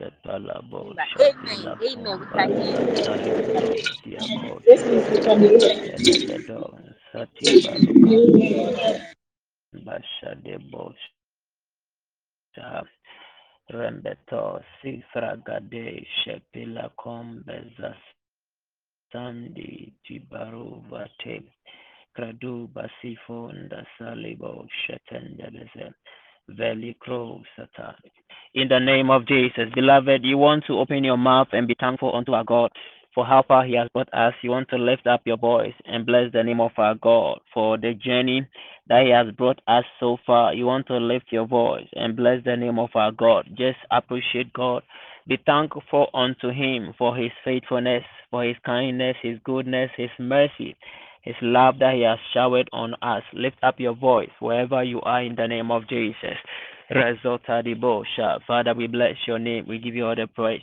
sepalabo Amen. shabila Amen. We komba can hear you. satalibro diabosha telebedo sati balokando bashade bosha rembeto sifragade shepila kombeza sandi tibaruvate kradu basifo ndasalibo shetendebeze in the name of Jesus. Beloved, you want to open your mouth and be thankful unto our God for how far He has brought us. You want to lift up your voice and bless the name of our God for the journey that He has brought us so far. You want to lift your voice and bless the name of our God. Just appreciate God. Be thankful unto Him for His faithfulness, for His kindness, His goodness, His mercy. His love that He has showered on us. Lift up your voice wherever you are in the name of Jesus. Father, we bless your name. We give you all the praise.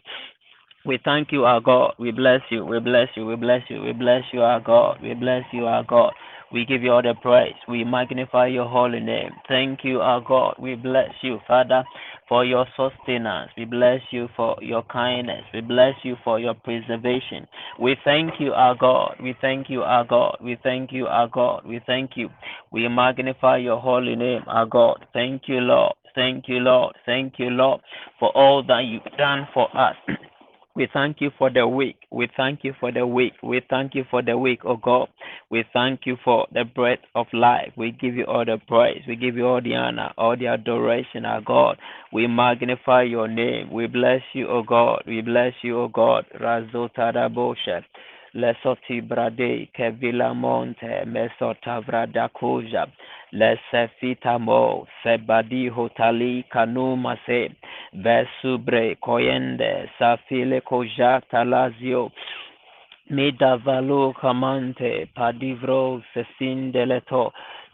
We thank you, our God. We bless you. We bless you. We bless you. We bless you, our God. We bless you, our God. We give you all the praise. We magnify your holy name. Thank you, our God. We bless you, Father, for your sustenance. We bless you for your kindness. We bless you for your preservation. We thank you, our God. We thank you, our God. We thank you, our God. We thank you. We magnify your holy name, our God. Thank you, Lord. Thank you, Lord. Thank you, Lord, for all that you've done for us. We thank you for the week. We thank you for the week. We thank you for the week, oh God. We thank you for the breath of life. We give you all the praise. We give you all the honor, all the adoration, our God. We magnify your name. We bless you, oh God. We bless you, oh God. Razota Bosha. Lesoti Brade, Kevila Monte, Mesota Vrada Koja, Lesefita Mo, Sebadi Hotali Kanuma Se, Vesubre Koyende, Safile Koja Talazio, Midavalo Kamante, Padivro Sesin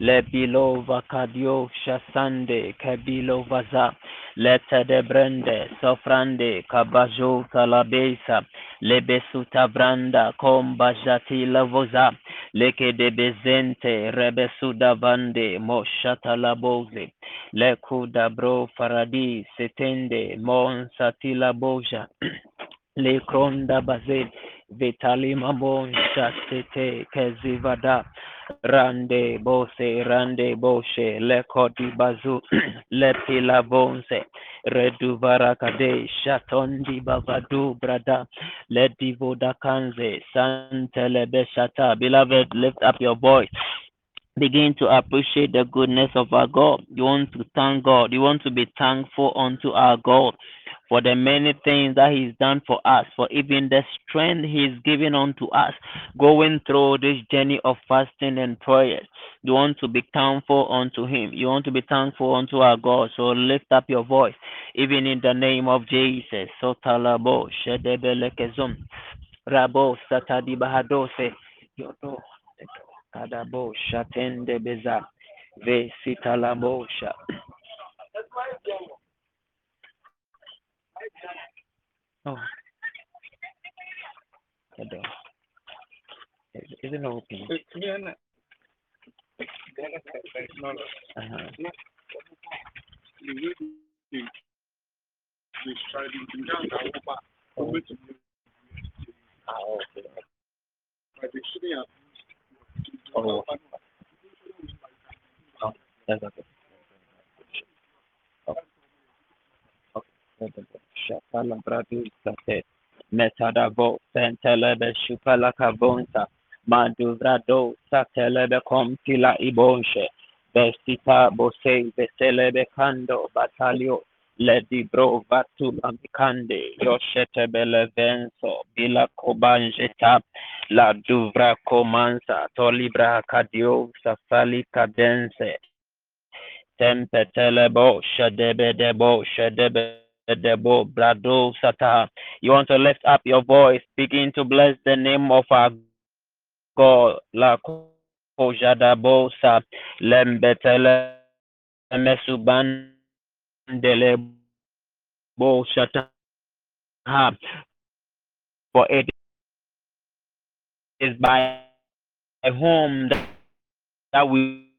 Deleto, Lebilo Vacadio Shasande, Kebilo Vaza, Lete de Brende, Sofrande, Cabajo Talabesa, Lebesuta Branda, Combajati Lavoza, Leke de Bezente, Rebesuda Vande, Moshata Laboze, Lekuda Bro Faradi, Setende, Mon Satila Boja, Le Kronda Bazet, Vitali Mamon Shasete Kezivada Rande Bose Rande Boshe Lekoti Bazu Lepila Bonse Redu Varakade Shatondi Bavadu Brada Ledivo Dakanze Santelebe Shata Beloved lift up your voice begin to appreciate the goodness of our God. You want to thank God. You want to be thankful unto our God for the many things that He's done for us, for even the strength He's given unto us going through this journey of fasting and prayer. You want to be thankful unto Him. You want to be thankful unto our God. So lift up your voice, even in the name of Jesus. So talabo rabo satadi bahadose kadabo shatende beza ve sitalabosha. Oh, the door. Is, it open? Uh-huh. Oh. Ah, okay. Oh. Okay. Oh. That's okay. Shatala bradu sate. Metadavo sentelebe shupala kavonta. Manduvrado satelebe compila ibonshe. Vestita bose veselebe kando batalio. Ledi bro vatu mamikande. Yoshete bele venso. Bila kobanjeta. La duvra komansa. Tolibra kadio safali kadense. Tempe telebo shadebe debo shadebe debo brado sata. You want to lift up your voice, begin to bless the name of our God. La kojada bosa lembetele mesuban bo shata. For it is by whom that that we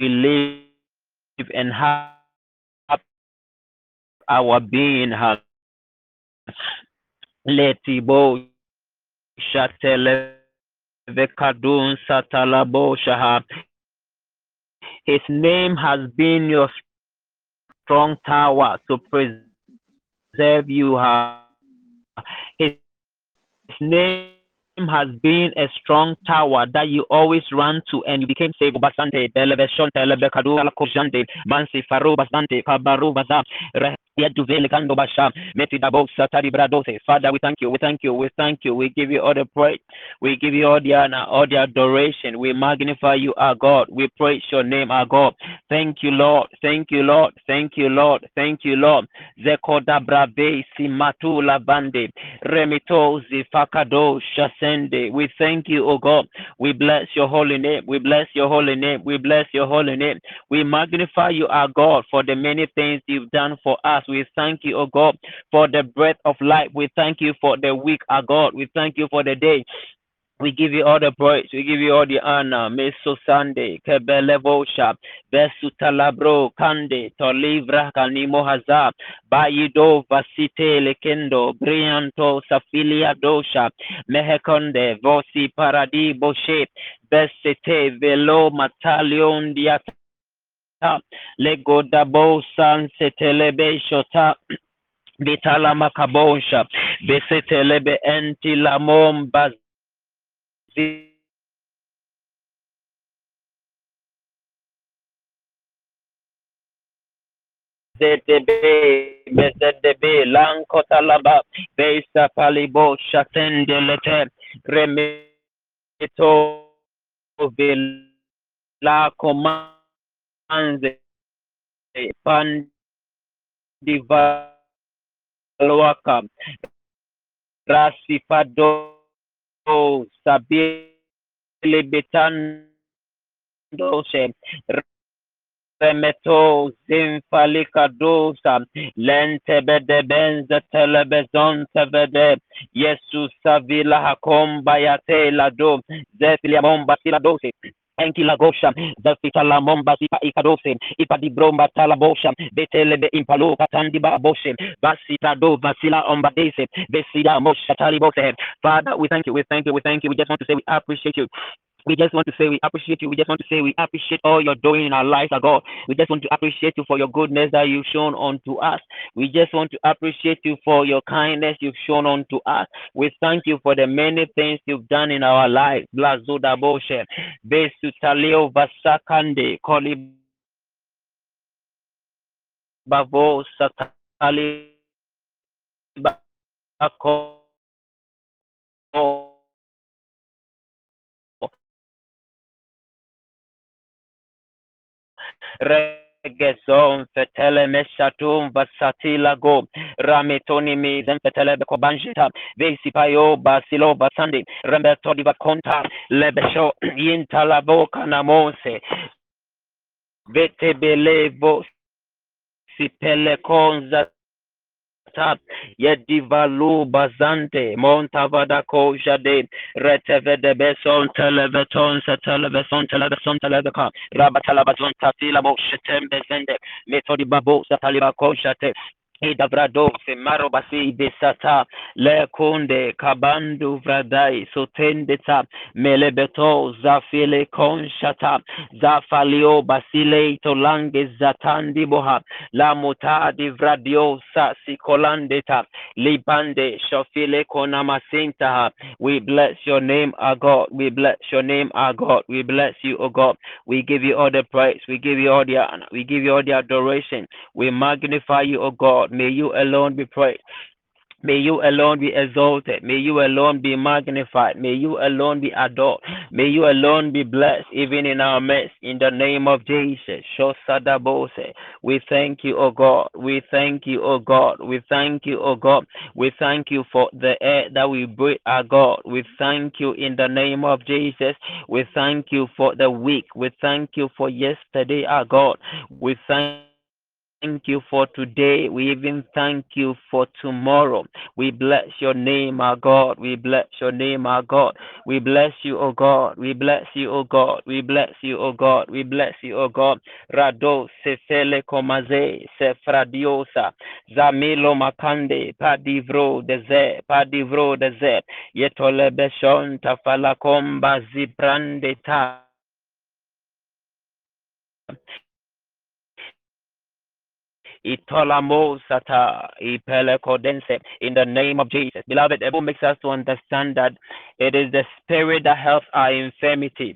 we live and have our being. Letibo Shatele Vekadun Satalabo Shaha. His name has been your strong tower to preserve you. Uh, his name has been a strong tower that you always run to and you became saved. Basante, Telebekadu, Alakojante, Mansi, Faru, Basante, Kabaru, Baza, Father, we thank you, we thank you, we thank you. We give you all the praise, we give you all the honor, all the adoration. We magnify you, our God. We praise your name, our God. Thank you, Lord. Thank you, Lord. Thank you, Lord. Thank you, Lord. Zekoda brave simatu lavande remito zifakado shasende. We thank you, O God. We bless your holy name. We bless your holy name. We bless your holy name. We magnify you, our God, for the many things you've done for us. We thank you, O God, for the breath of life. We thank you for the week, O God. We thank you for the day. We give you all the praise. We give you all the honor. Meso Sande, Kebelevosha, Besutalabro, Kande, Tolivra, Kanimo Haza, Bayido, Vasite, Lekendo, Brianto, Safilia Dosha, Mehekonde, Vosi Paradi Boshe, Besete, Velo, Matalion, Diata, Lego Dabo, San Setelebe Shota, Vitala Makabosha, Besetelebe Enti Lamom Baz ZDB, BZDB, Lankotalaba, Besa Palibo, Shatendelete, Remito, La Comanze, Pandivaluaka, Rasifado, Sabile Betandose, Remeto Zinfalika Zinfalikadosa Lentebede Benza Telebezon Tevede Yesu Savila Hakomba Yatela Do Zefilia Bomba Siladose Enkila gosha, zafitala momba sipa ikadose, ipa di bromba talabosha, betelebe impalo katandi ba boshe, basita do vasila ombadese, besida mosha talibose. Father, we thank you, we thank you, we thank you. We just want to say we appreciate you. We just want to say we appreciate you. We just want to say we appreciate all you're doing in our lives, our God. We just want to appreciate you for your goodness that you've shown unto us. We just want to appreciate you for your kindness you've shown unto us. We thank you for the many things you've done in our lives. Boshe, Vasakande, Koli Bako. رگزون فتل مشتون و ساتیلاگو رامیتونی میزن فتل بکو بانجتا ویسی پایو باسیلو باسندی رمبرتونی و کنتا لبشو ین تالابو کناموسه وتبelevo sipelekonza yedivalu bazante montavada ko jade retevede beson televeton televeson televeson televeka rabatalabazon tatila bo shetem bezende metodi babo sataliba ko shate Idavrado maro basi le kabandu vradai sotendeta melebeto zafile konshata zafalio basile tolange zatandi boha la vradio sa sikolandeta libande shofile we bless your name our God. We bless your name our God. We bless you O God. We give you all the praise. We give you all the we give you all the adoration. We magnify you O God May you alone be praised. May you alone be exalted. May you alone be magnified. May you alone be adored. May you alone be blessed, even in our midst. In the name of Jesus. Shosadabose. We thank you, O God. We thank you, O God. We thank you, O God. We thank you for the air that we breathe, our God. We thank you in the name of Jesus. We thank you for the week. We thank you for yesterday, our God. We thank thank you for today. We even thank you for tomorrow. We bless your name, our God. We bless your name, our God. We bless you, O God. We bless you, O God. We bless you, O God. We bless you, O God. Rado sefele komaze sefradiosa zamilo makande padivro deze padivro deze yetole beshon tafala komba ziprande ta In the name of Jesus. Beloved, the Bible makes us to understand that it is the spirit that helps our infirmity.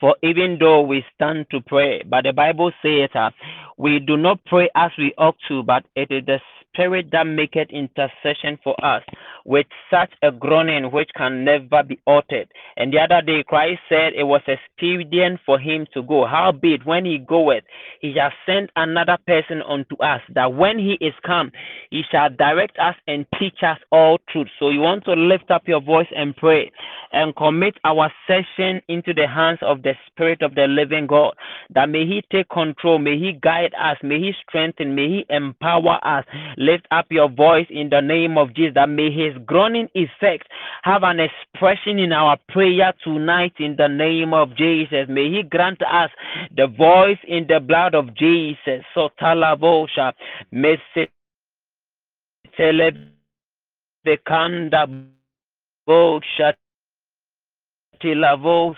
For even though we stand to pray, but the Bible says uh, we do not pray as we ought to, but it is the Spirit that maketh intercession for us with such a groaning which can never be uttered. And the other day, Christ said it was expedient for him to go. Howbeit, when he goeth, he shall send another person unto us, that when he is come, he shall direct us and teach us all truth. So you want to lift up your voice and pray and commit our session into the hands of the Spirit of the living God, that may he take control, may he guide us, may he strengthen, may he empower us Lift up your voice in the name of Jesus that may his groaning effect have an expression in our prayer tonight in the name of Jesus. May he grant us the voice in the blood of Jesus. So talabosha bekanda bosha tilavos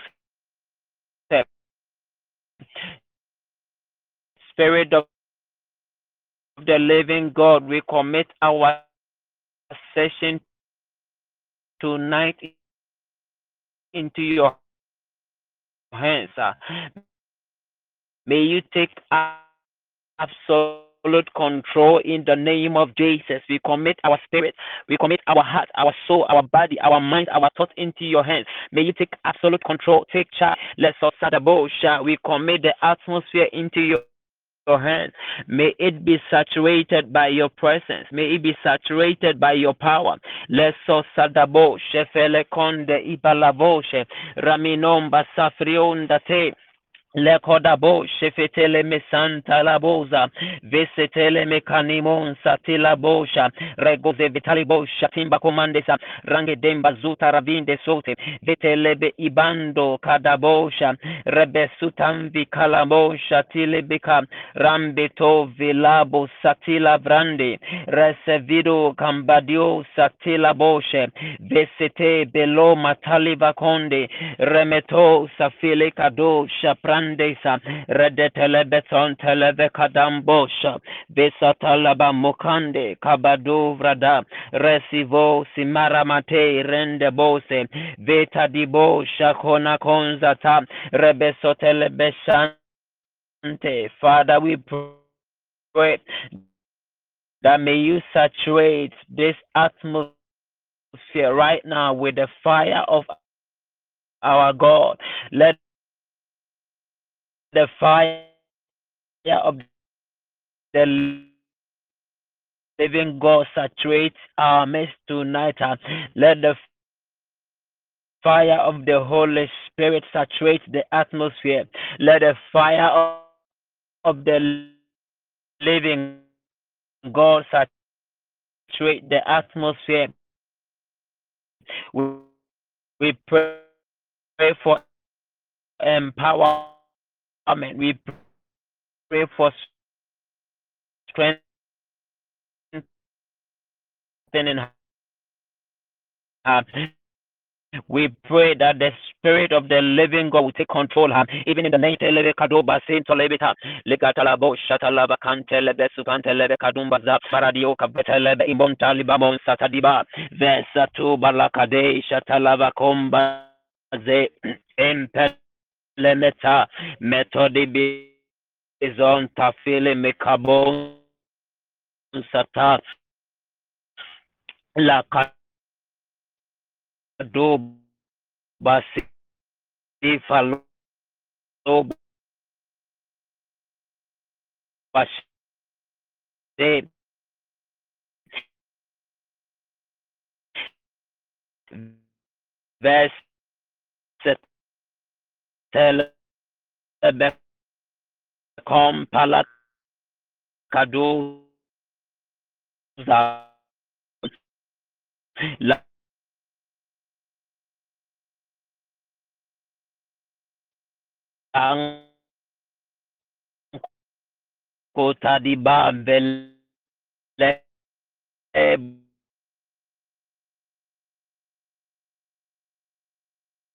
Spirit of the living God, we commit our session tonight into your hands. May you take absolute control in the name of Jesus. We commit our spirit, we commit our heart, our soul, our body, our mind, our thoughts into your hands. May you take absolute control, take charge. Let's. We commit the atmosphere into your your hand. May it be saturated by your presence. May it be saturated by your power. Leso sadabo shefele konde raminomba safrionda te. Lekodabo shefetele mesanta la boza vesetele mekanimon satila bosha regoze vitali bosha timba komandesa range demba zuta ravinde sote vetelebe ibando kadabosha rebesutamvi kalabosha tilebika rambeto vilabo satila vrande resevido cambadio satila boshe vesete belo mataliva konde remeto safile kadosha Brandesa Redetelebeton Televe Kadambosha Besatalaba Mokande Kabado Vrada Resivo Simaramate Rendebose Veta Dibo Shakona Konzata Rebesotelebeshante Father we pray that may you saturate this atmosphere right now with the fire of our God. Let the fire of the living God saturate our midst tonight. Uh, let the fire of the Holy Spirit saturate the atmosphere. Let the fire of the living God saturate the atmosphere. We, we pray pray for empower Amen. We pray for strength in we pray that the spirit of the living God will take control, huh? even in the name the Kadoba Saint Olebita, Legatalabo, Shatalaba, Cantelebe, Sucantelebe, Kadumba, Zap, Faradio, Cabetelebe, Imbontalibamon, Satadiba, Vesatu, Balakade, Shatalava, Comba, Ze, Empel lemeta metodi bizon tafile mekabon sata la kado basi falo basi verse telebe kompala kado za la ang kota di ba bele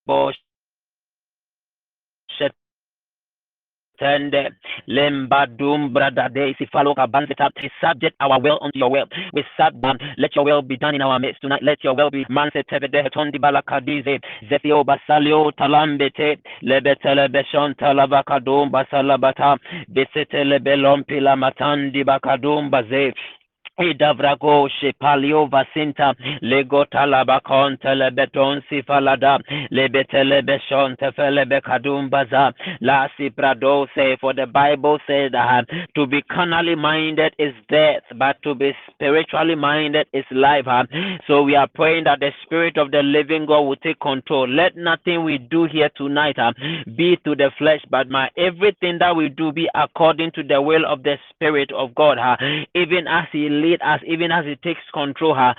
bosh Tende lembadum bradade sifalo kabanzeta we subject our will unto your will. We subject let your will be done in our midst tonight. Let your will be manse tevede tondi balakadize zefio basalio talambete. Lebete lebeshon talabakadum basalabata. Besete lebelom pila matandi bakadum baze Idavrago Shepalio Vasinta Lego Talabacon Telebeton Sifalada Lebetelebeson Tefelebe Kadumbaza La Siprado say for the Bible says that to be carnally minded is death, but to be spiritually minded is life. So we are praying that the Spirit of the living God will take control. Let nothing we do here tonight be to the flesh, but my everything that we do be according to the will of the Spirit of God, even as He lead us even as it takes control. Ha.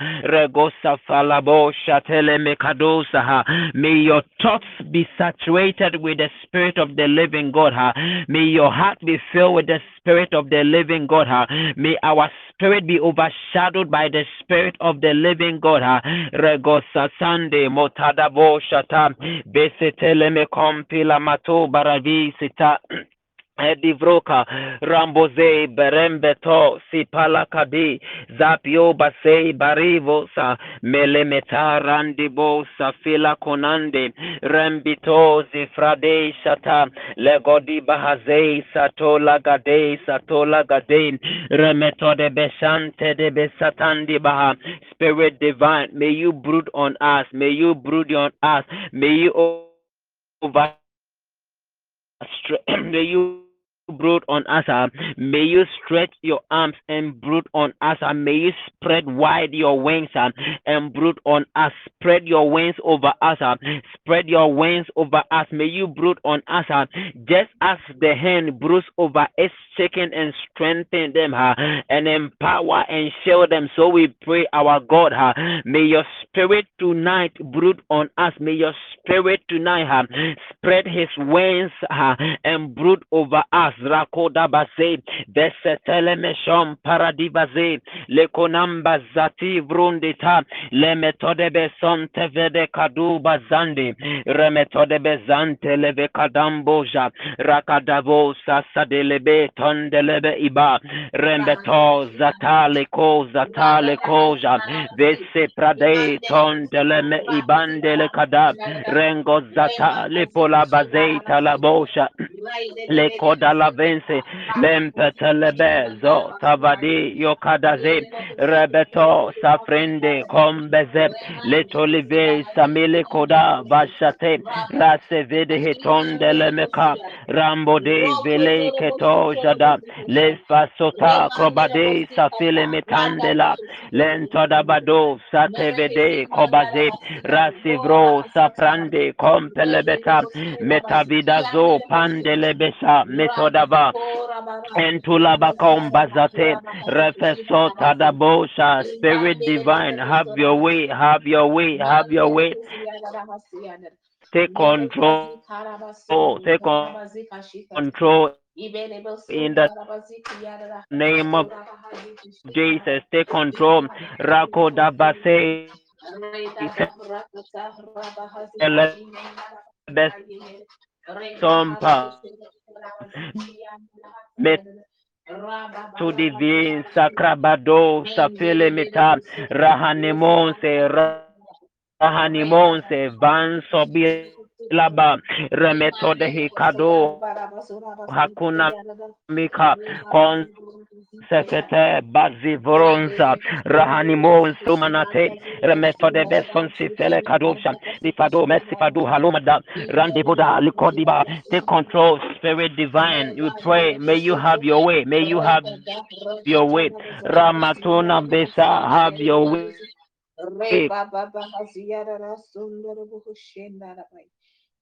May your thoughts be saturated with the spirit of the living God. May your heart be filled with the spirit of the living God. May our spirit be overshadowed by the spirit of the living God. Regosa sande motadabo shata. Besetele me kompila mato baravisita. Edivroka Ramboze Berembeto Sipalakadi Zapio Basei Barivo Sa Melemeta Randibo Safila Konande Rembito Zifrade Shata Legodi Bahazei Satola Gade Satola Gade Remeto de Beshante de Besatandi Baha Spirit Divine may you brood on us may you brood on us may you over may you brood on us. Uh, may you stretch your arms and brood on us. Uh, may you spread wide your wings uh, and brood on us. Spread your wings over us. Spread your wings over us. May you brood on us. Just as the hen broods over its chicken and strengthen them and empower and shield them. So we pray, our God, may your spirit tonight brood on us. May your spirit tonight spread his wings and brood over us. Rakoda base besetele meshom paradivaze lekonamba zati vrundita le metode beson tevede kadu bazande remetode bezante leve kadamboja rakadavo sasadelebe tondelebe iba rembeto zatale ko zatale koja vese prade tondeleme ibandele kada rengo zatale pola bazeita la bosha le koda la vence lempetelebezo zo tavadi yokadaze rebeto safrende kombeze letolive samile koda vashate rase vede hetonde lemeka rambode vele keto jada le fasota krobade safile metandela lentoda bado satevede kobaze rasivro saprande kompelebeta metavidazo pandelebesa metodava Entulabakombazate Refesota Dabosha Spirit Divine have your way have your way have your way. Take control. Oh, take control. In the name of Jesus take control. Rako Dabase Sompa. Met to divin sakrabado safele meta rahanimonse rahanimonse van sobilaba remetode hikado hakuna mika. Kon Sefete bazivoronza rahanimon sumanate. Remetode beson sifele kadosha. Difado mesifadu halomada randibuda likodiba. Take control spirit divine. You pray. May you have your way. May you have your way. Ramatuna besa have your way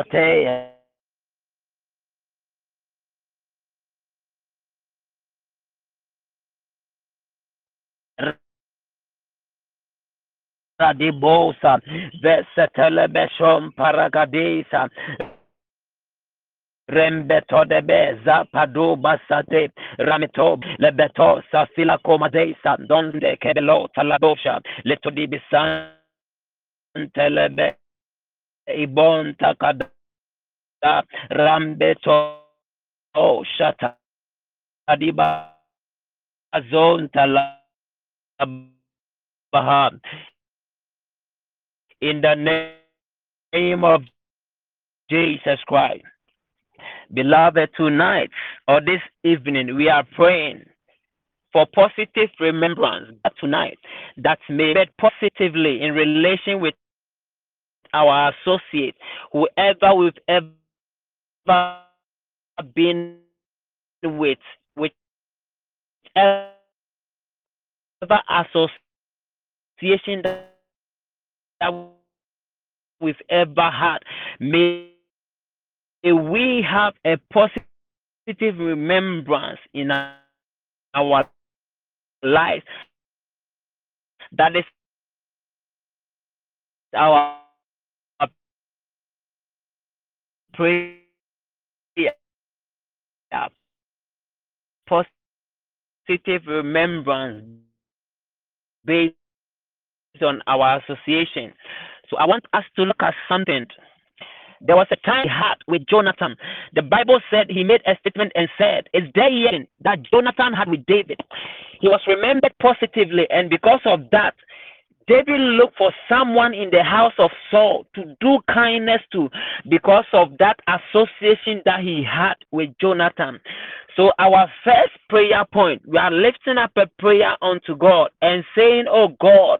até Radibosa, Vesetelebeshom Paragadesa, Rembeto de Beza, padu Basate, Rameto, Lebeto, Safila Comadesa, Donde kebelo talabosha Leto di bisante Telebe. Ibon Takada, Rambeto, Shata, Adiba, Azon. In the name of Jesus Christ. Beloved, tonight or this evening, we are praying for positive remembrance tonight that may be positively in relation with our associates, whoever we've ever been with, whichever association that we've ever had. May we have a positive remembrance in our lives that is our prayer positive remembrance based on our association. So I want us to look at something there was a time had with Jonathan. The Bible said he made a statement and said, Is there yet that Jonathan had with David? He was remembered positively, and because of that, David looked for someone in the house of Saul to do kindness to because of that association that he had with Jonathan. So, our first prayer point, we are lifting up a prayer unto God and saying, Oh God,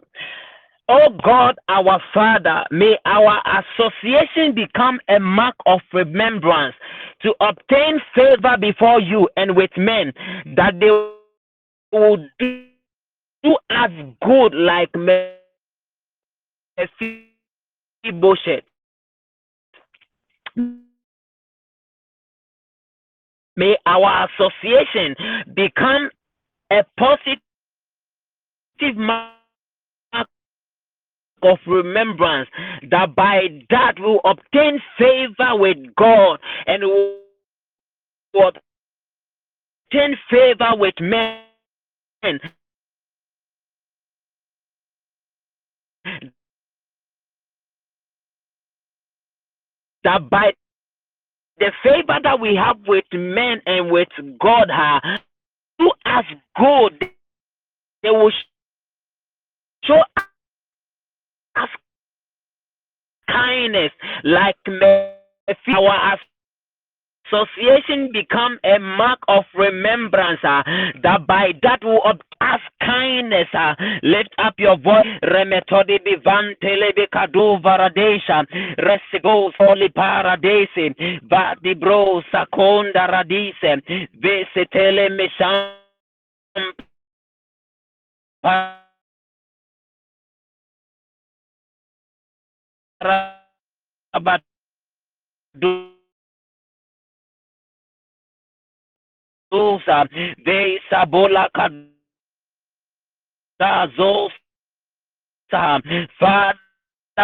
Oh God, our Father, may our association become a mark of remembrance to obtain favor before you and with men, that they will do, as good like May our association become a positive mark of remembrance, that by that we'll obtain favor with God and will obtain favor with men. That by the favor that we have with men and with God, do us good. They will show us kindness like our association become a mark of remembrance uh, that by that will ask kindness uh, lift up your voice remetodi bivantele bikadu varadesha resigo soli paradese vadi bro sakonda radise vesetele mesham about dosa de sabola kadazos Father,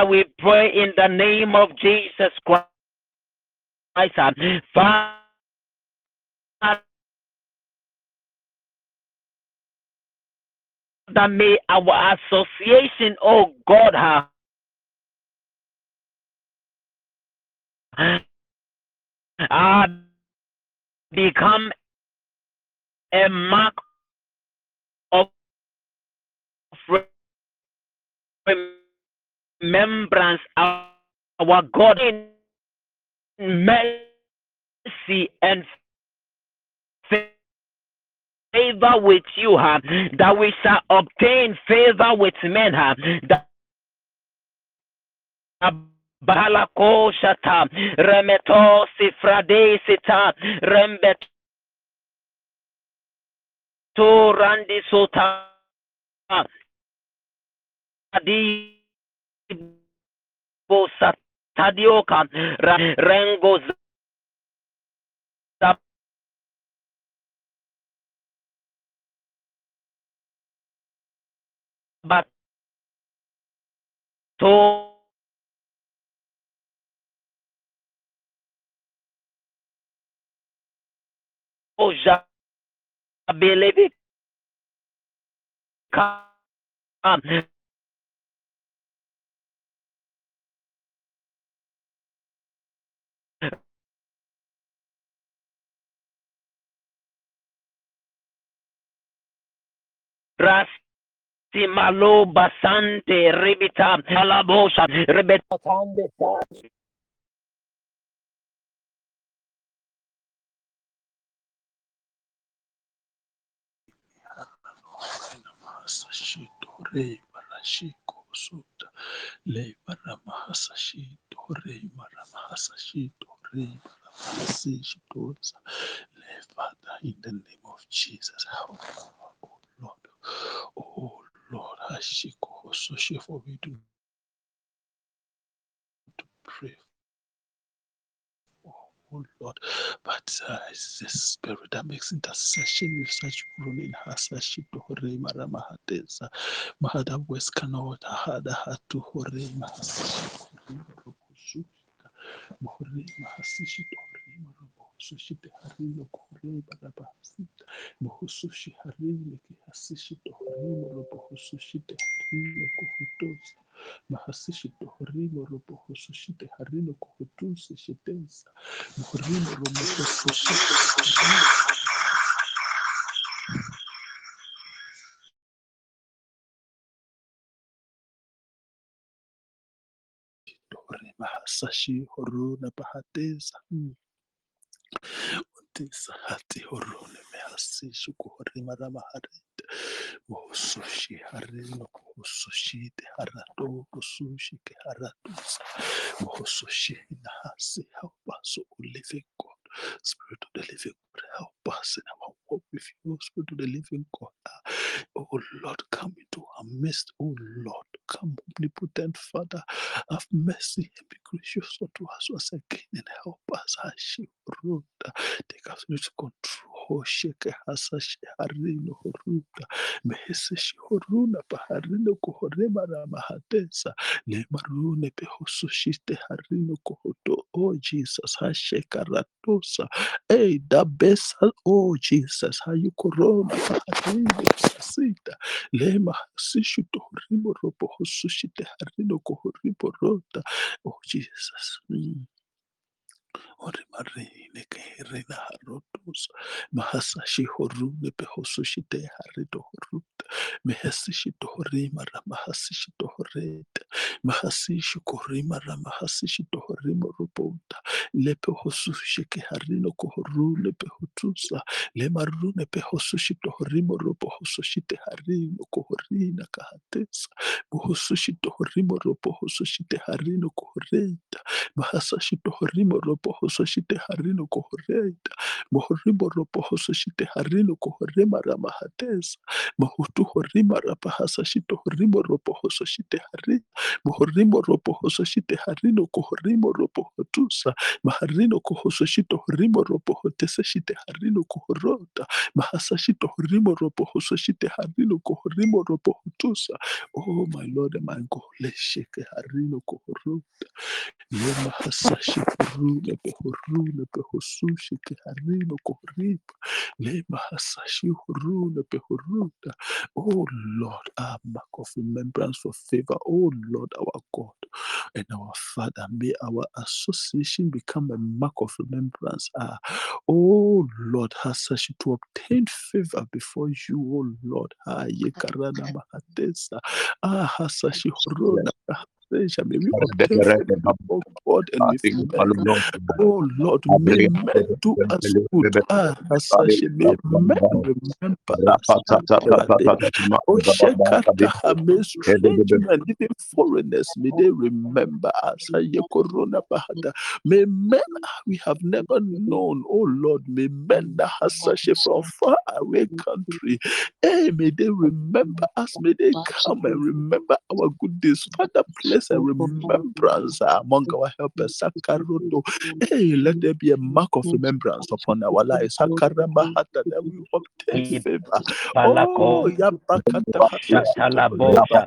we pray in the name of Jesus Christ. Father, may our association, oh God, have uh, become a mark of remembrance of our God in mercy and favor with you, huh? that we shall obtain favor with men, huh? that shata remeto sifrade sita rembet to randi sota adi bo satadioka rengo but to belebe Rasti malo basante ribita alabosa rebeta Mahasashito Rei Marashiko Suta. Le Maramahasashito Rei Maramahasashito Rei Maramahasishito Le Father in the name of Jesus help oh Lord. Oh Lord Hashiko Hososhi for we do to pray oh Lord. But uh, it's the spirit that makes intercession with such groaning Hasashito Hore Maramahatesa Mahada West Kanota Hada Hatu Hore Hore Mahasishito Hore Marabosushite Harino Kore Barabasita Mohusushi Harino Kihasishito Hore Marabosushite Harino Kohutosa mahasishito horimo robo hososhite harino kohotuse shetensa horimo robo hososhite Dore mahasashi horona bahateza Utisa hati horone mehasishi kuhorima ramaharete Wosushi harino kuhusushite harato kusushi ke haratusa Wosushi nahasi help us O living God. Spirit of the living God help us in our walk with you Spirit of the living God. Ah, oh Lord come into our midst Oh Lord come omnipotent Father. Have mercy and be gracious unto us once again and help us. Hashi Ruta take absolute control. Sheke Hasashi Harino Horuta Meheseshi Horuna Paharino Kohorema Ramahatesa Lemarune Pehosushite Harino Kohoto. Oh Jesus Hasheka Ratosa Hey Dabesa Oh Jesus Hayu Corona Paharino Sasita Lema Sishuto Horimo Robo Hosushite Harino Oh Jesus mm. Oremarene que herrena harrotus, mahasashi horrune pehosushi te harrito to mehasishi tohorimara mahasishi tohoret, mahasishi korimara mahasishi tohorimo rupota, lepe hosushi que harrino kohorune pehotusa, le marrune pehosushi tohorimo rupo hosushi te harrino kohorina kahatesa, muhosushi tohorimo rupo hosushi te harrino kohoreta, mahasashi tohorimo rupo Hososhite Harino Kohoreta Mohorimo Robo Hososhite Harino Kohorema Ramahatesa Mohutu Horima Rapahasashito Horimo Robo Hososhite Hari Mohorimo Robo Hososhite Harino Kohorimo Robo Hotusa Maharino Kohososhito Horimo Robo Hotesashite Harino Kohorota Mahasashito Horimo Robo Hososhite Harino Kohorimo Robo Hotusa Oh my Lord and my God Lesheke Harino Kohorota Lema hasashi kurule behurule behusushi kiharino kuhriba. Lema hasashi hurule behuruda. Oh Lord, our mark of remembrance for favor. Oh Lord, our God and our Father, may our association become a mark of remembrance. Ah, oh Lord, hasashi to obtain favor before you, oh Lord. Ah, yekarana mahatesa. Ah, hasashi huruna. Essential. May we obtain favor, oh God, and with. Oh Lord, may men do us good. Ah, men remember us. Oh, Shekata, may strange men, even foreigners, may they remember us. Corona Bahada. May men we have never known, oh Lord, may men that has such a from far away country, hey, may they remember us, may they come and remember our good deeds. Father, place a remembrance among our helpers. Sakaroto. Hey, let there be a mark of remembrance upon our lives. Sakarabahata, that we obtain favor. Oh, Yabakata Shatalabosha,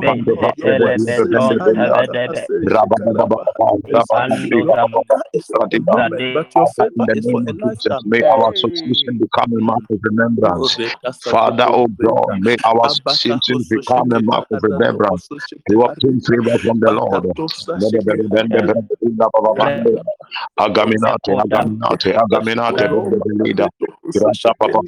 Bentetele Beton Tavedebe, Ipando Zam- But your favor In the is for name a of Jesus, lifetime. may our association become a mark of remembrance. Father, oh God, may our association become a mark of remembrance. To obtain favor from the Lord. Agaminate, agaminate, agaminate, Granta papa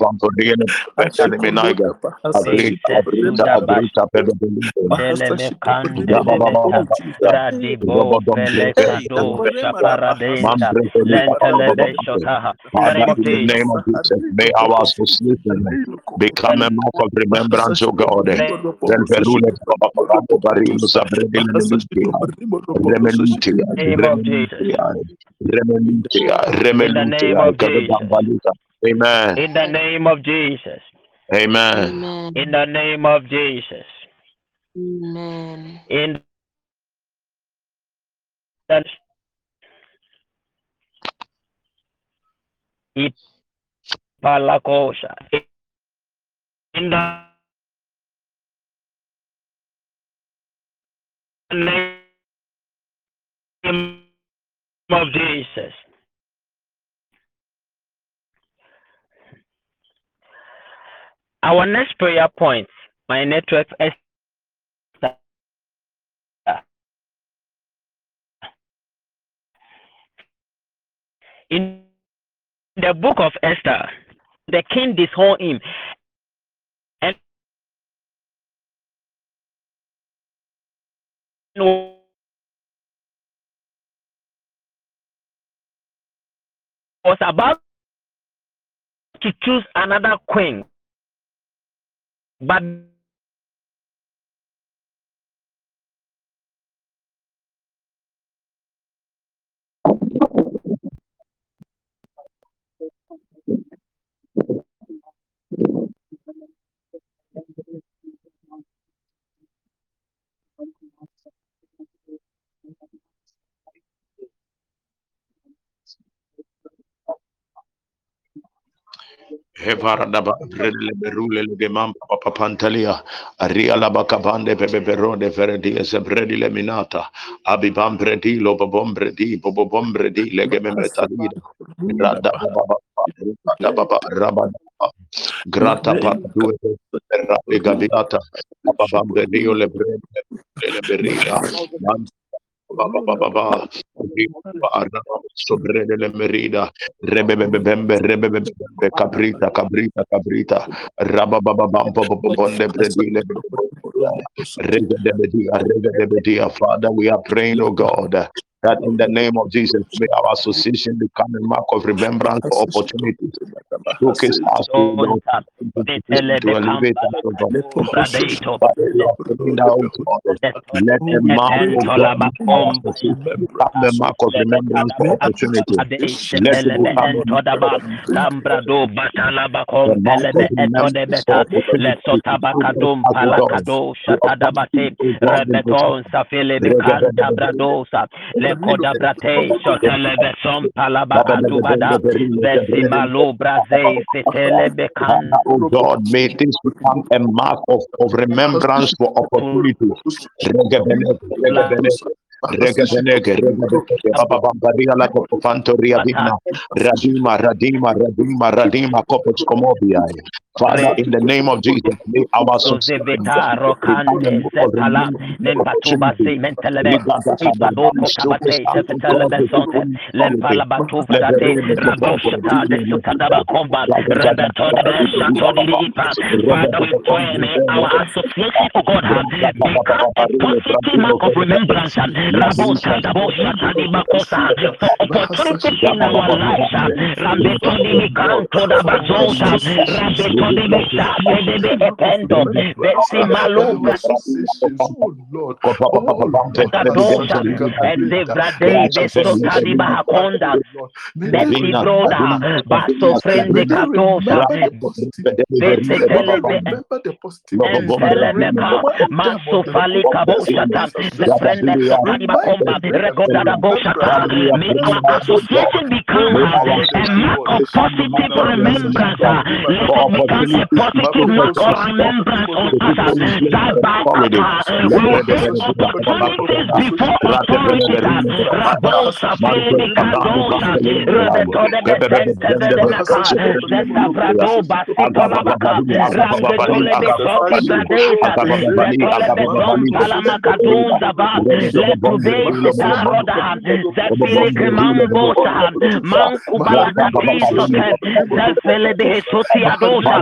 may our association become a mark of remembrance, O God. Then Perule, Papa Papa, Barino, Sabredin, Remenutia, Name of Jesus. Remenutia, In the name Remenutia, of Jesus. Remenutia. Amen. In the name of Jesus. Amen. Amen. In the name of Jesus. Amen. In the Ipalakosha. In the name of Jesus. Our next prayer point, my network is in the book of Esther, the king disowned him and was about to choose another queen, but Hevaradaba Redele Berule Legemam Papa Pantalia. Aria Labacabande Pepe Perone Feredia Sebredile Minata. Abibam Bredi Lobobom Bredi Bobobom Bredi Legemetalida Rada Baba Rada Baba Rabba Grata Patu Rabi Gaviata Babam Bedio Lebre Leberida Baba Baba Baba sobre de la merida rebebebembe bonde predile rega de bedia rega de bedia father we are praying oh god that in the name of Jesus may our association become a mark of remembrance for opportunities showcase us to the don't tap. to elevate us oh God Bradeto. Father, we are praying now, oh God, let the mark of God make our association become a mark of remembrance for opportunity. Let it become a Lambrado the batalabakom mark of pelebe remembrance for etodebeta opportunity. lesotabakadum As God, palakado we obtain shatadabate oh God, the rebeton safile bekanta bradosa lekoda brate shotelebesom palabakadubada vesimalo braze fetele bekan Father, oh God, may this become a mark of, of remembrance for opportunity. Radima, Radima, Radima, Radima, Father, in the name of Jesus, may our Zozeveta rokande setala nempatuba se mentelebe ibadoko tabate tefetele besonte lempala batufa date raboshata de sutadaba komba rebetone de shatoni di ipa Father we pray may our association of God become a positive mark of remembrance rabota daboshata di bakosa for opportunities in our lives rambetoni mikanto da bazota rabetoni misa Bedebe ependo, besi maluga. Oh Lord, Kadosha, ezevrade besota di bahakonda, besi broda, baso frende katosha, besi telebe, empele maso fali kaboshata, zefrende sota di bakomba, regoda da boshata. May our association become a mark of positive remembrance. Let it become a positive mark of remembrance on us that by us we will opportunities before authorities. Rabosa feli kadosa rebetode besente vedemaka zestavrado basipalabaka rambetole besoti bradesa letole beson palamakadunza va letube sitaroda zefili kemambosa mankubalakatisote zefele behesoti adosa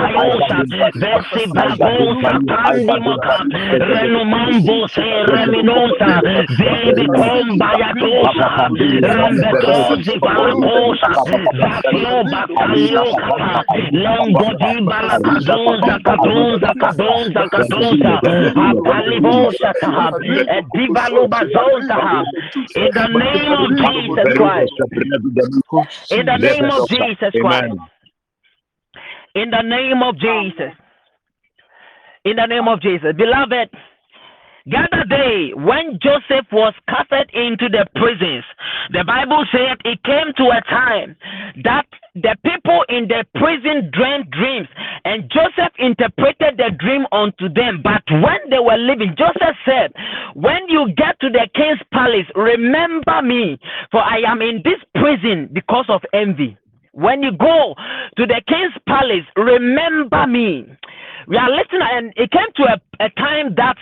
babosa, versi babosa, pandimoka, renomambo se reminonta, vebe comba yatosa, rambetrosi barbosa, vacilo bacalhoca, lambodi balabazonza, cadonza, cadonza, cadonza, apalibonza, é divalubazonza, in the name of Jesus Christ, in the name of Jesus Christ. In the name of Jesus. In the name of Jesus. Beloved, Gather day, when Joseph was casted into the prisons, the Bible said it came to a time that the people in the prison dreamed dreams, and Joseph interpreted the dream unto them. But when they were leaving, Joseph said, When you get to the king's palace, remember me, for I am in this prison because of envy. When you go to the king's palace, remember me. We are listening, and it came to a, a time that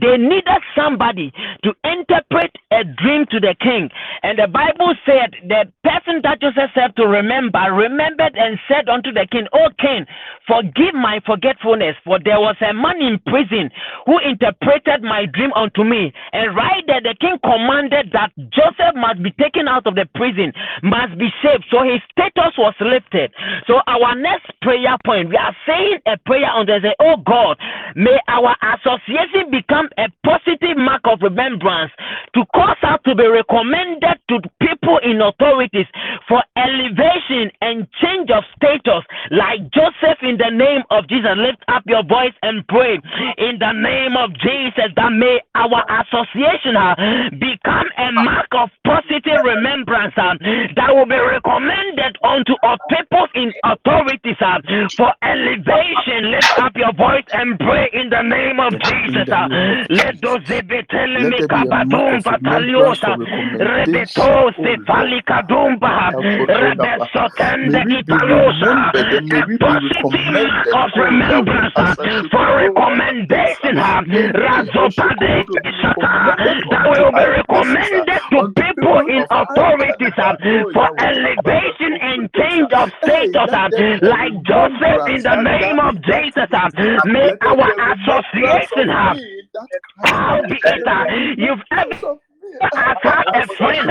they needed somebody to interpret a dream to the king. And the Bible said the person that Joseph said to remember remembered and said unto the king, O king, forgive my forgetfulness, for there was a man in prison who interpreted my dream unto me. And right there, the king commanded that Joseph must be taken out of the prison, must be saved. So his status was lifted. So our next prayer point, we are saying a prayer on the say, Oh God, may our association become a positive mark of remembrance to cause us to be recommended to people in authorities for elevation and change of status, like Joseph in the name of Jesus. Lift up your voice and pray in the name of Jesus that may our association uh, become a mark of positive remembrance uh, that will be recommended unto our people in authorities uh, for elevation. Lift up your voice and pray in the name of Jesus. Uh, let those zebetele me kabadum vataliosa rebeto sefali kadumba uh, rebesotende italosa uh, a positive of remembrance uh, for recommendation razopade shata that will be recommended people in authorities for elevation and change of status like Joseph in the name of Jesus may our association have how be it you've ever attack a friend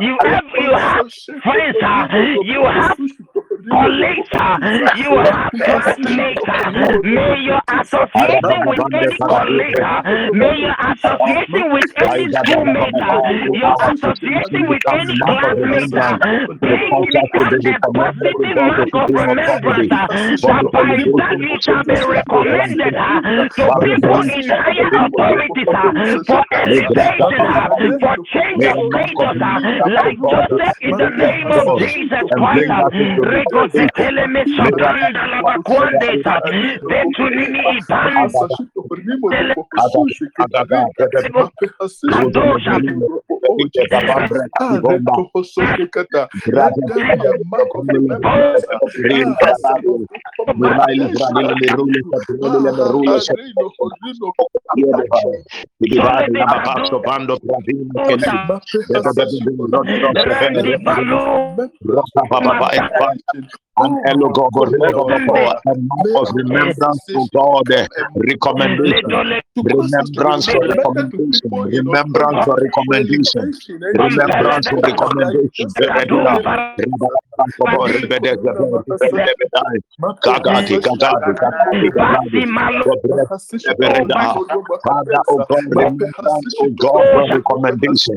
you have you have friends you have uh, you have classmates. uh, May your association with any colleague, may your association with any schoolmate, your association with any classmate, bring a positive mark of remembrance. That by that you shall be recommended to people in higher authorities uh, for elevation, for change of status, like Joseph in the name of Jesus Christ. Uh, Regoseteleme sotanda labakwandesa, vetunini ibanda rendi balu And hello, God, God, God, God, a mark of remembrance to God, eh, recommendation, ledole remembrance for recommendation, remembrance for recommendation, remembrance recommendation. Father, oh God, remembrance, oh God, recommendation.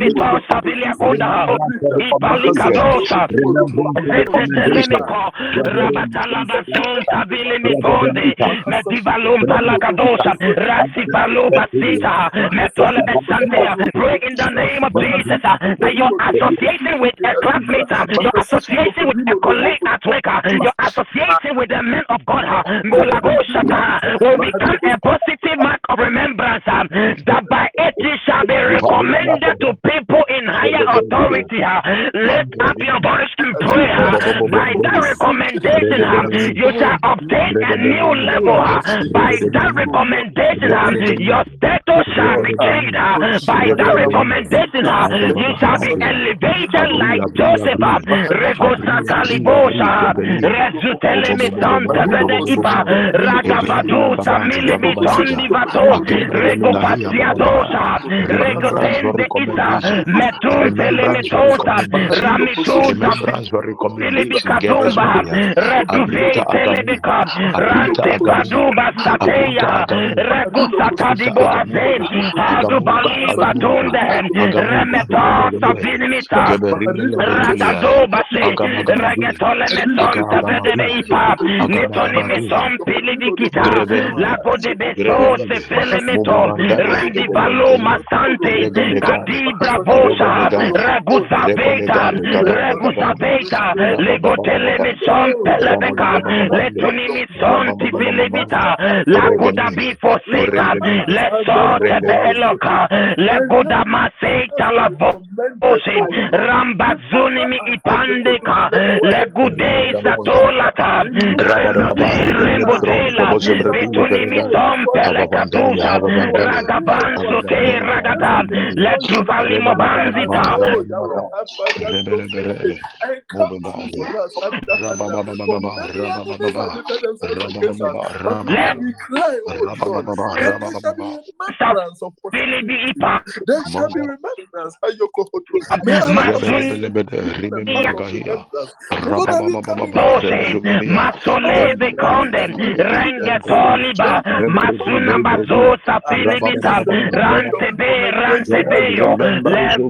Solebitosa Viliakoda, Ibalikadosa, Zetetelemiko, Rabatalabasonta Vilimikonde, Medivalum Palakadosa, Rasivaluma Sita, Metolebesandea, pray in the name of Jesus uh, that your association with a classmate, uh, your association with a colleague at work, uh, your association with the men of God, uh, Mulagoshata, will become a positive mark of remembrance uh, that by you shall be recommended to people in higher authority. Lift up your voice in prayer. By that recommendation, you shall obtain a new level. By that recommendation, your status shall be changed. By that recommendation, you shall be elevated like Joseph. Regosa Kalibosha, Rezutelemi Santa Bede Ipa, Ragabadusa Milimi Sondi Vato, Rego Pasiadosa, Rego Tende Isa, Metun Telemitosa, Ramitusa, Filibi Kadumba, Reduve Telebika, Rante Kaduba Sateya, Regusa Kadibo Azen, Adubali Batunde, Remetosa Finimita, Ragadoba Se, Regetole Mesonta Vedeipa, Nitoni Meson Pilibikita, Lago de Beso Se Felemito, Rendi Baloma Sante, Kadibra Bosa, Ragusa Beta, Ragusa Beta, Lego Television Pelebeka, Letuni Mison Tibilibita, Lago da Bifo Seta, Leso Tebeloka, Lego da Maseta La Bose, Rambazuni Mi Ipandeka, Lego de Satolata, Rebotela, Betuni Mison Pelekatusa, Ragabanso Te Ragata, Letu Valimo Banzita, Filibi Ipa, There shall be remembrance. Bose, Masoleve Conde, Renge Toliba, Masuna Bazosa Filibita, Rantebe, Rantebeo, Remembrance,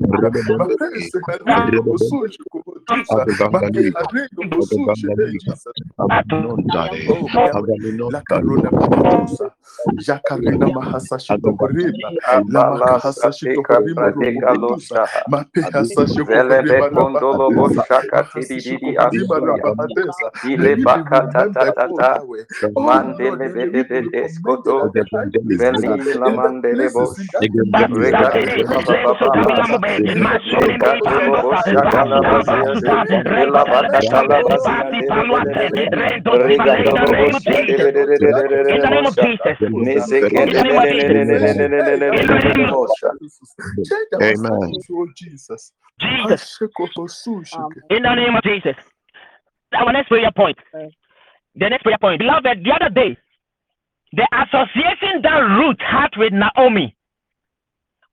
Osipaluka, redetelebe, sonta felebe, sonta felebe, sonta felebe, masuna makandala. Jacarina Mahasa Shitokorina, La name of Jesus. Amen. Jesus. Jesus. In the name of Jesus. Our next prayer point. The next prayer point. Beloved, the other day, the association that Ruth had with Naomi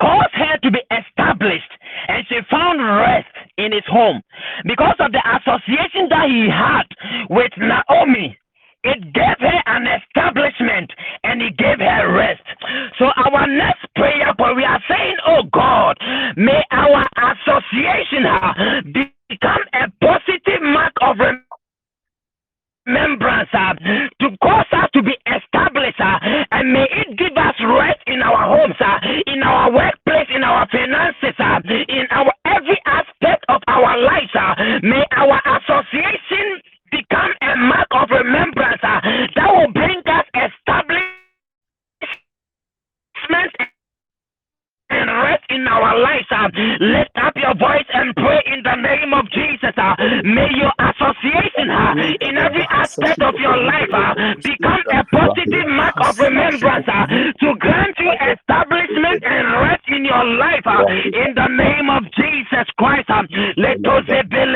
caused her to be established and she found rest in his home because of the association that he had with Naomi it gave her an establishment and it gave her rest. So our next prayer point, we are saying, Oh God, may our association uh, become a positive mark of remembrance uh, to cause us to be established uh, and may it give us rest in our homes, uh, in our workplace, in our finances, uh, in our every aspect of our lives. Uh, may our association become a mark of remembrance uh, that will bring us establishment and rest in our lives. Lift up your voice and pray in the name of Jesus. May your association in every aspect of your life become a positive mark of remembrance to grant you establishment and rest in your life uh, in the name of Jesus Christ. Uh, let us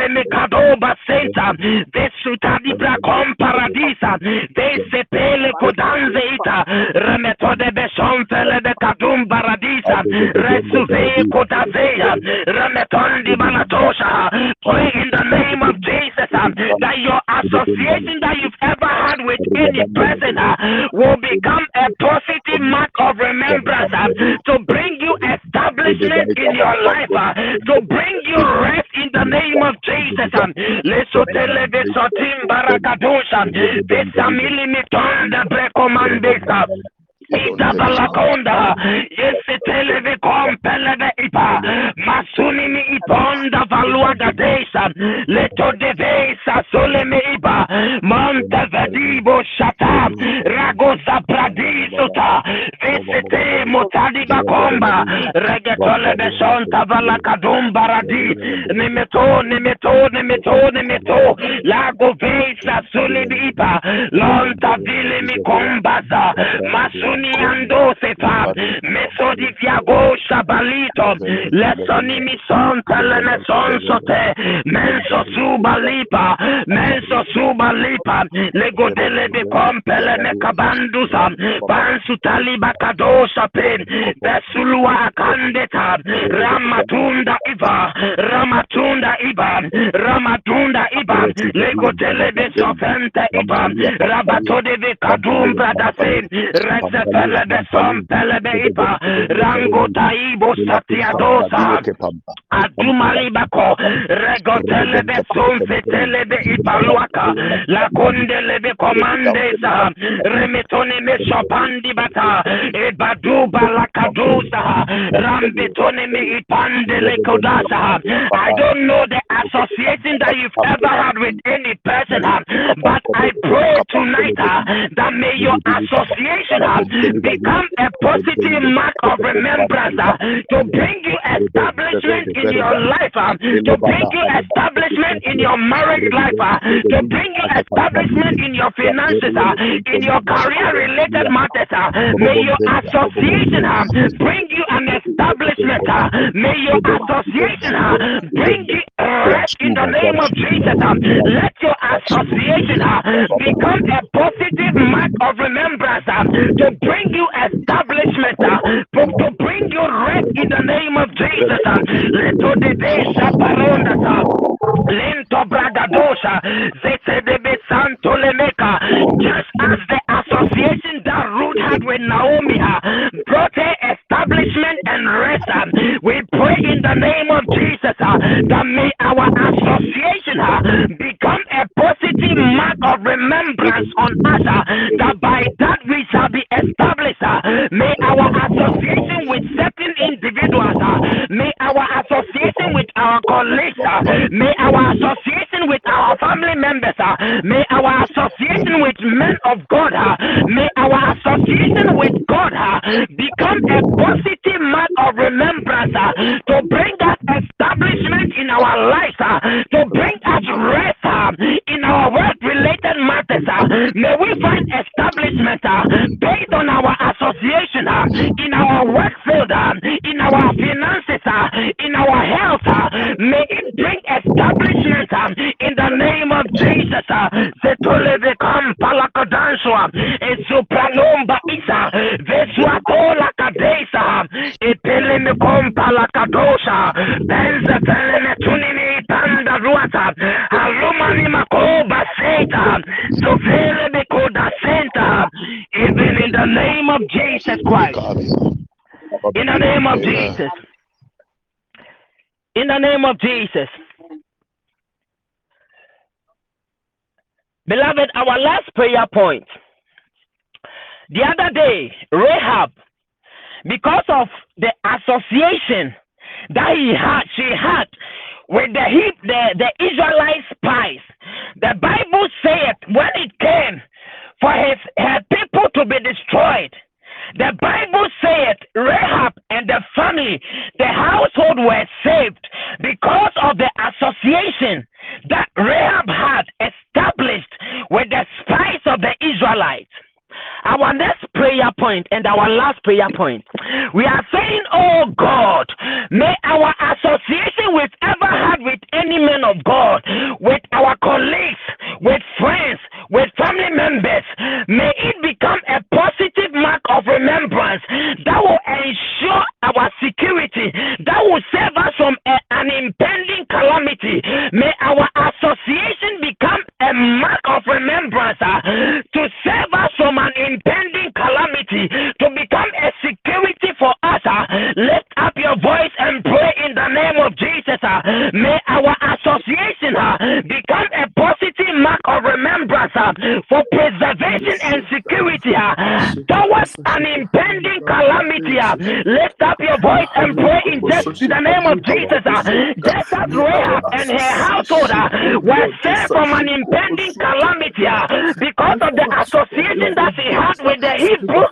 Mikadoba Senta, Vesutadibra Com Paradisa, Vesepele Kodanze Ita, Remetode Beson Fele de Kadum Paradisa, Resuve Kodazea, Remetondi Balatosha. Pray in the name of Jesus uh, that your association that you've ever had with any person uh, will become a positive mark of remembrance uh, to bring you in your life, uh, to bring you rest in the name of Jesus. Um, Lesotele Besotim Barakadusha, Besamili Mitonda Brekomandesa. Ita balakonda, yesetele vi mutadi bakomba, regetole de sonta valakadum baradi, nemeto, nemeto, nemeto, nemeto, lago vesa sole mi ipa, lonta vile mi kombaza, masuni ando sepa mesodi fiago shabalito lesoni mi sonta lene sonsote menso subalipa menso subalipa lego dele de kompele me kabandusa pansu taliba kadosha pe besulua kandeta ramatunda iba ramatunda iba ramatunda iba lego dele de sofente iba rabatode de se rese pelebe som rango taibo adumalibako regotelebe som fetelebe ipa luaka la komandesa remetone me sopandi bata e baduba la kadusa rambetone me ipandele kodasa I don't know the association that you've ever had with any person but I pray tonight that may your association become a positive mark of remembrance uh, to bring you establishment in your life, uh, to bring you establishment in your marriage life, uh, to bring you establishment in your finances, uh, in your career related matters. Uh, may your association uh, bring you an establishment. Uh, may your association uh, bring you in the name of Jesus. Um, let your association uh, become a positive mark of remembrance uh, to bring you establishment, uh, to, bring you rest in the name of Jesus. Uh, let the day Lento Bragadosha, Zetedebe Santo Lemeka, just as the association that Ruth had with Naomi uh, brought her establishment and rest, uh, we pray in the name of Jesus uh, that may our association uh, become a positive mark of remembrance on us, uh, that by that we shall be established. Uh, may our association with certain individuals, may our association with our colleagues, may our association with our family members, may our association with men of God, may our association with God become a positive mark of remembrance to bring us in our lives, uh, to bring us rest uh, in our work related matters. Uh, may we find establishment based on our association in our work field, in our finances, in our health. May it bring establishment uh, in the name of Jesus. Zetolevekam palakadanswa, Esupranomba isa, Vesuatola kadesa, Epelemekom palakadosha, Jesus Christ. In the name of Jesus. In the name of Jesus. Beloved, our last prayer point. The other day, Rahab, because of the association that he had, she had with the heap, the, the Israelite spies, the Bible said when it came for his her people to be destroyed, the Bible said Rahab and the family, the household were saved because of the association that Rahab had established with the spies of the Israelites. Our next prayer point and our last prayer point, we are saying, Oh God, may our association with ever had with any man of God, with our colleagues, with friends, with family members, may it become a positive mark of remembrance that will ensure our security, that will save us from a, an impending calamity. May our association become a mark of remembrance uh, to save us from an impending calamity, to become a security for us. Uh, lift up your voice and pray in the name of Jesus. Uh, may our association uh, become a positive mark of remembrance for preservation and security towards an impending calamity. Lift up your voice and pray in the name of Jesus. Uh, just as Rahab and her household uh, were saved from an impending calamity uh, because of the association that she had with the Hebrew.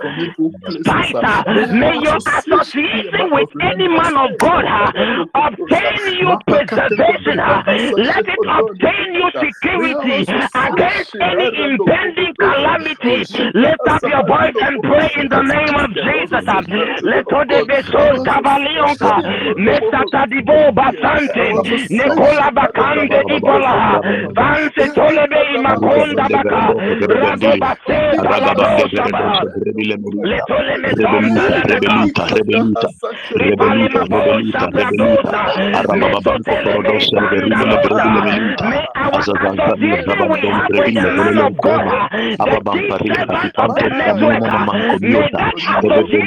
Uh, may your association with any man of God uh, obtain you preservation. Uh, let it obtain you security against any impending calamity. Lift up your voice and pray in the name of Jesus. Sata, Letode Beson Kabalionka, Mesata Dibo Basante, Nicola Bakande Dibola, Vance Tolebe Makonda Baka, Rado Basen Talabosaba, Letole Mesonda Rebenta, Rebenta, Rebali Mabosa Pradosa, Mesote Rebenta, Rebenta, May our association with African man of God, the deep servants of the network, may that association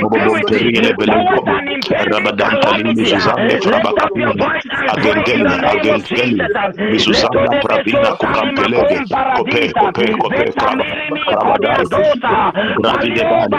Bobodon Terrine Belenkobo, Rabadantalim Mizuzane Prabakapina, Agengene, Agengeli, Mizuzana Pravina Kukampelege, Kope, Kope, Kope, Krabadai, Gravidebani,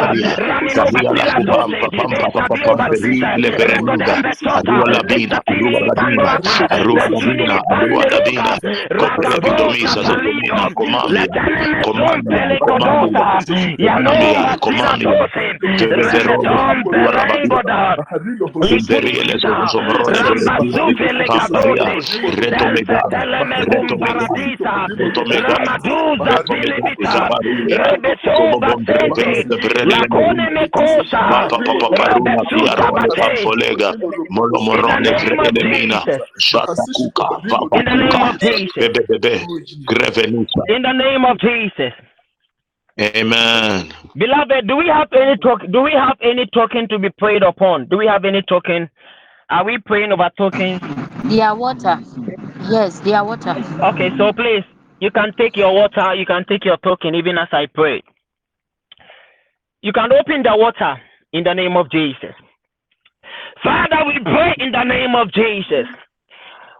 Sabia la pampa pampa pampa pampa le berenduga adua la bina adua la bina adua la bina adua la bina kopra bitomisa zotumina komami komami komami anamia komami tebezero adua la bina Imperiale sono sombrone per Passaria Reto Mega Reto Mega Reto Mega Reto Mega Reto Mega Reto Mega Reto Mega papa paruma piarone pamfolega molomorone vrelemina shatakuka In the name of Jesus. bebebebe grevenusa In the name of Jesus. amen Beloved, do we have any talk do we have any token to be prayed upon? Do we have any token? Are we praying over tokens? Their water. Yes, their water. Okay, so please you can take your water, you can take your token even as I pray. You can open the water in the name of Jesus. Father, we pray in the name of Jesus.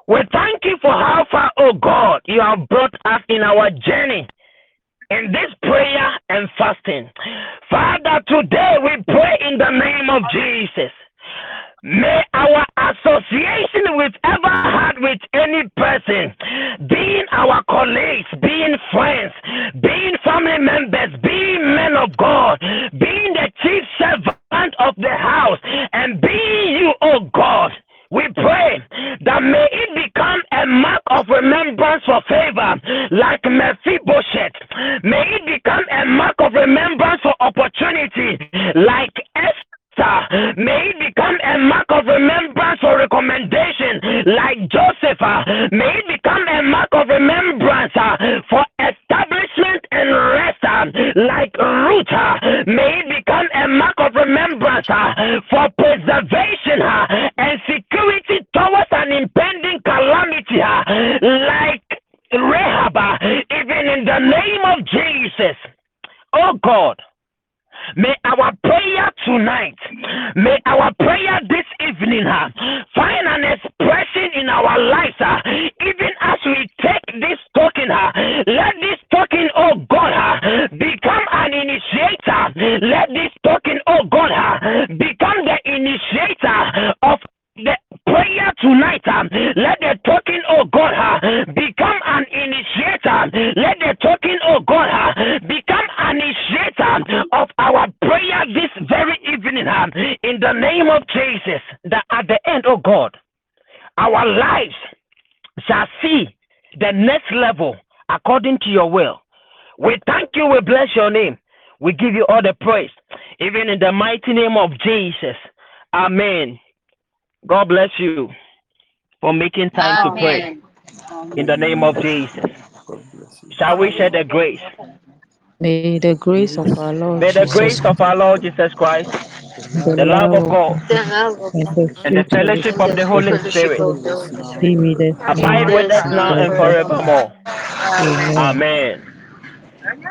We thank you for how far, oh God, you have brought us in our journey in this prayer and fasting. Father, today we pray in the name of Jesus. May our association we've ever had with any person, being our colleagues, being friends, being family members, being men of God, being the chief servant of the house, and being you, oh God, we pray that may it become a mark of remembrance for favor, like Mephibosheth. May it become a mark of remembrance for opportunity, like Esther. May like Joseph. Your will. We thank you, we bless your name. We give you all the praise, even in the mighty name of Jesus. Amen. God bless you for making time to pray in the name of Jesus. God bless you. Shall we share the grace? May the grace of our Lord May the Jesus grace of our Lord Jesus Christ, the the love of God, The love of and the and the fellowship of the the Holy Spirit of the Holy be with us abide now with us now now and and forevermore. Amen. Amen.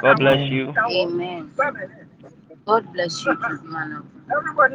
God bless you. Amen. God bless you, man of God.